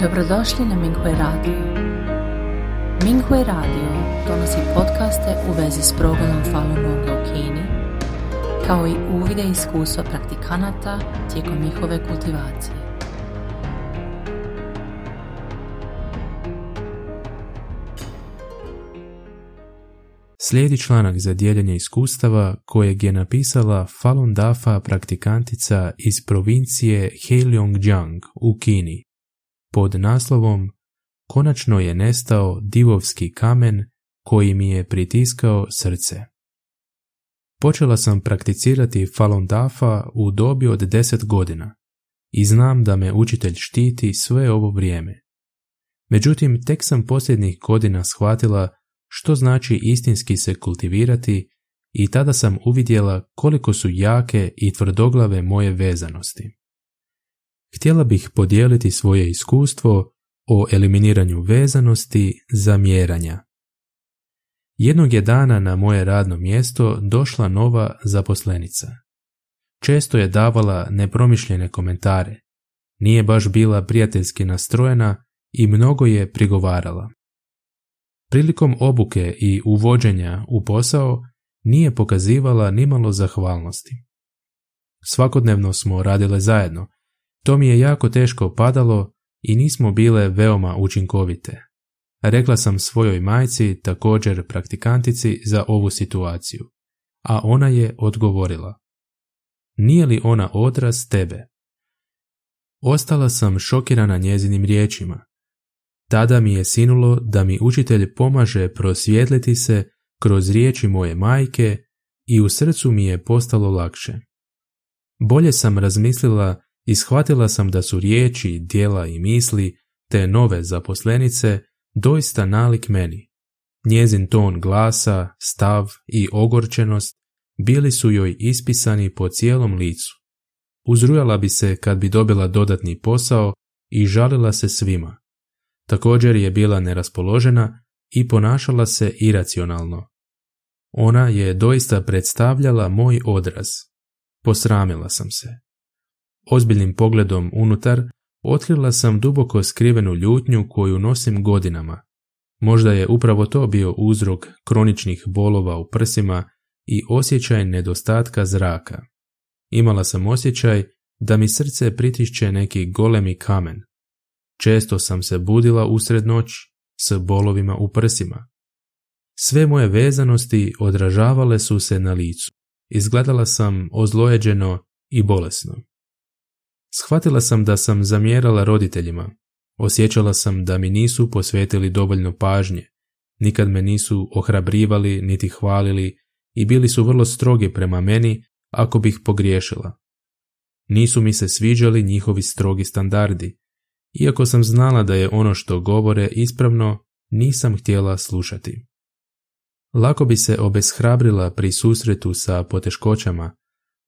Dobrodošli na Minghui Radio. Minghui Radio donosi podcaste u vezi s progledom Falun Gonga u Kini, kao i uvide iskustva praktikanata tijekom njihove kultivacije. Slijedi članak za dijeljenje iskustava kojeg je napisala Falun Dafa praktikantica iz provincije Heilongjiang u Kini pod naslovom Konačno je nestao divovski kamen koji mi je pritiskao srce. Počela sam prakticirati Falun Dafa u dobi od 10 godina i znam da me učitelj štiti sve ovo vrijeme. Međutim, tek sam posljednjih godina shvatila što znači istinski se kultivirati i tada sam uvidjela koliko su jake i tvrdoglave moje vezanosti. Htjela bih podijeliti svoje iskustvo o eliminiranju vezanosti za mjeranja. Jednog je dana na moje radno mjesto došla nova zaposlenica. Često je davala nepromišljene komentare. Nije baš bila prijateljski nastrojena i mnogo je prigovarala. Prilikom obuke i uvođenja u posao nije pokazivala nimalo zahvalnosti. Svakodnevno smo radile zajedno. To mi je jako teško padalo i nismo bile veoma učinkovite. Rekla sam svojoj majci, također praktikantici, za ovu situaciju, a ona je odgovorila. Nije li ona odraz tebe? Ostala sam šokirana njezinim riječima. Tada mi je sinulo da mi učitelj pomaže prosvjetliti se kroz riječi moje majke i u srcu mi je postalo lakše. Bolje sam razmislila i shvatila sam da su riječi, dijela i misli te nove zaposlenice doista nalik meni. Njezin ton glasa, stav i ogorčenost bili su joj ispisani po cijelom licu. Uzrujala bi se kad bi dobila dodatni posao i žalila se svima. Također je bila neraspoložena i ponašala se iracionalno. Ona je doista predstavljala moj odraz. Posramila sam se. Ozbiljnim pogledom unutar otkrila sam duboko skrivenu ljutnju koju nosim godinama. Možda je upravo to bio uzrok kroničnih bolova u prsima i osjećaj nedostatka zraka. Imala sam osjećaj da mi srce pritišće neki golemi kamen. Često sam se budila usred noći s bolovima u prsima. Sve moje vezanosti odražavale su se na licu. Izgledala sam ozlojeđeno i bolesno. Shvatila sam da sam zamjerala roditeljima. Osjećala sam da mi nisu posvetili dovoljno pažnje. Nikad me nisu ohrabrivali niti hvalili i bili su vrlo strogi prema meni ako bih pogriješila. Nisu mi se sviđali njihovi strogi standardi. Iako sam znala da je ono što govore ispravno, nisam htjela slušati. Lako bi se obeshrabrila pri susretu sa poteškoćama,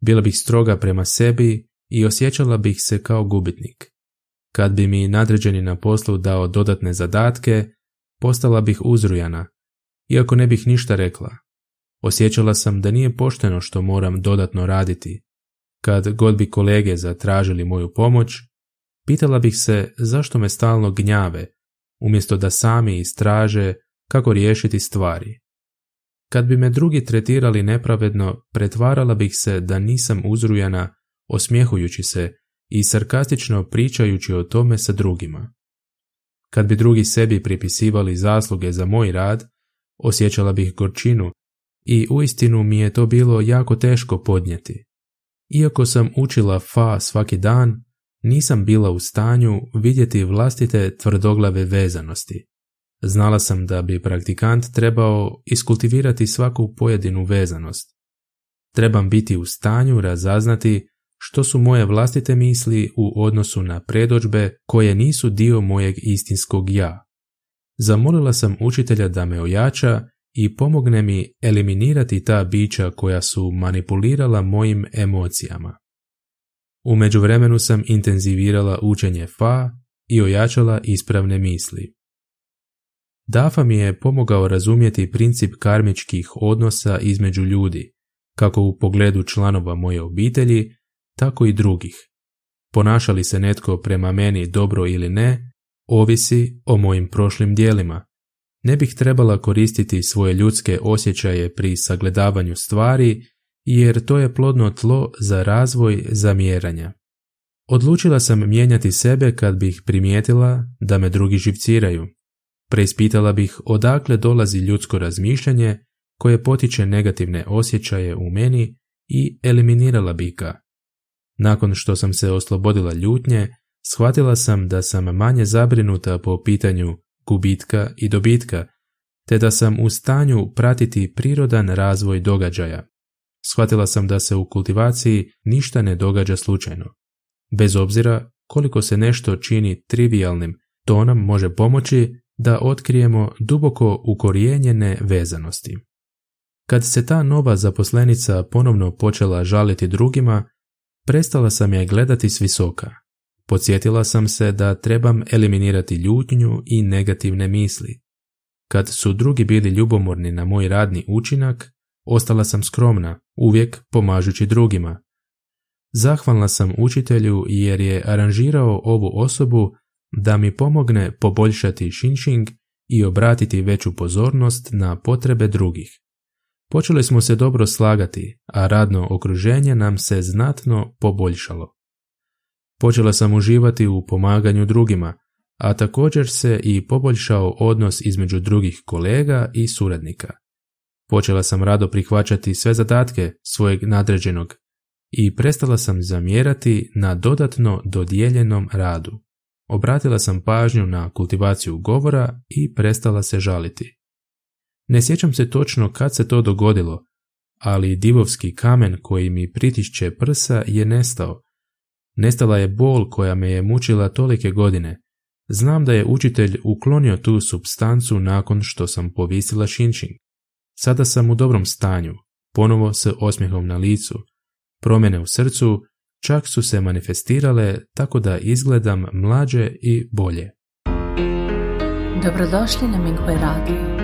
bila bih stroga prema sebi i osjećala bih se kao gubitnik. Kad bi mi nadređeni na poslu dao dodatne zadatke, postala bih uzrujana, iako ne bih ništa rekla. Osjećala sam da nije pošteno što moram dodatno raditi. Kad god bi kolege zatražili moju pomoć, pitala bih se zašto me stalno gnjave, umjesto da sami istraže kako riješiti stvari. Kad bi me drugi tretirali nepravedno, pretvarala bih se da nisam uzrujana osmjehujući se i sarkastično pričajući o tome sa drugima. Kad bi drugi sebi pripisivali zasluge za moj rad, osjećala bih gorčinu i uistinu mi je to bilo jako teško podnijeti. Iako sam učila fa svaki dan, nisam bila u stanju vidjeti vlastite tvrdoglave vezanosti. Znala sam da bi praktikant trebao iskultivirati svaku pojedinu vezanost. Trebam biti u stanju razaznati što su moje vlastite misli u odnosu na predođbe koje nisu dio mojeg istinskog ja. Zamolila sam učitelja da me ojača i pomogne mi eliminirati ta bića koja su manipulirala mojim emocijama. U međuvremenu sam intenzivirala učenje fa i ojačala ispravne misli. Dafa mi je pomogao razumjeti princip karmičkih odnosa između ljudi, kako u pogledu članova moje obitelji, tako i drugih. Ponašali se netko prema meni dobro ili ne, ovisi o mojim prošlim dijelima. Ne bih trebala koristiti svoje ljudske osjećaje pri sagledavanju stvari, jer to je plodno tlo za razvoj zamjeranja. Odlučila sam mijenjati sebe kad bih primijetila da me drugi živciraju. Preispitala bih odakle dolazi ljudsko razmišljanje koje potiče negativne osjećaje u meni i eliminirala bih ga. Nakon što sam se oslobodila ljutnje, shvatila sam da sam manje zabrinuta po pitanju gubitka i dobitka, te da sam u stanju pratiti prirodan razvoj događaja. Shvatila sam da se u kultivaciji ništa ne događa slučajno. Bez obzira koliko se nešto čini trivialnim, to nam može pomoći da otkrijemo duboko ukorijenjene vezanosti. Kad se ta nova zaposlenica ponovno počela žaliti drugima, prestala sam je gledati s visoka. Podsjetila sam se da trebam eliminirati ljutnju i negativne misli. Kad su drugi bili ljubomorni na moj radni učinak, ostala sam skromna, uvijek pomažući drugima. Zahvalna sam učitelju jer je aranžirao ovu osobu da mi pomogne poboljšati shinshing i obratiti veću pozornost na potrebe drugih. Počeli smo se dobro slagati, a radno okruženje nam se znatno poboljšalo. Počela sam uživati u pomaganju drugima, a također se i poboljšao odnos između drugih kolega i suradnika. Počela sam rado prihvaćati sve zadatke svojeg nadređenog i prestala sam zamjerati na dodatno dodijeljenom radu. Obratila sam pažnju na kultivaciju govora i prestala se žaliti. Ne sjećam se točno kad se to dogodilo, ali divovski kamen koji mi pritišće prsa je nestao. Nestala je bol koja me je mučila tolike godine. Znam da je učitelj uklonio tu substancu nakon što sam povisila šinčing. Sada sam u dobrom stanju, ponovo s osmijehom na licu. Promjene u srcu čak su se manifestirale tako da izgledam mlađe i bolje. Dobrodošli na Minghui Radio.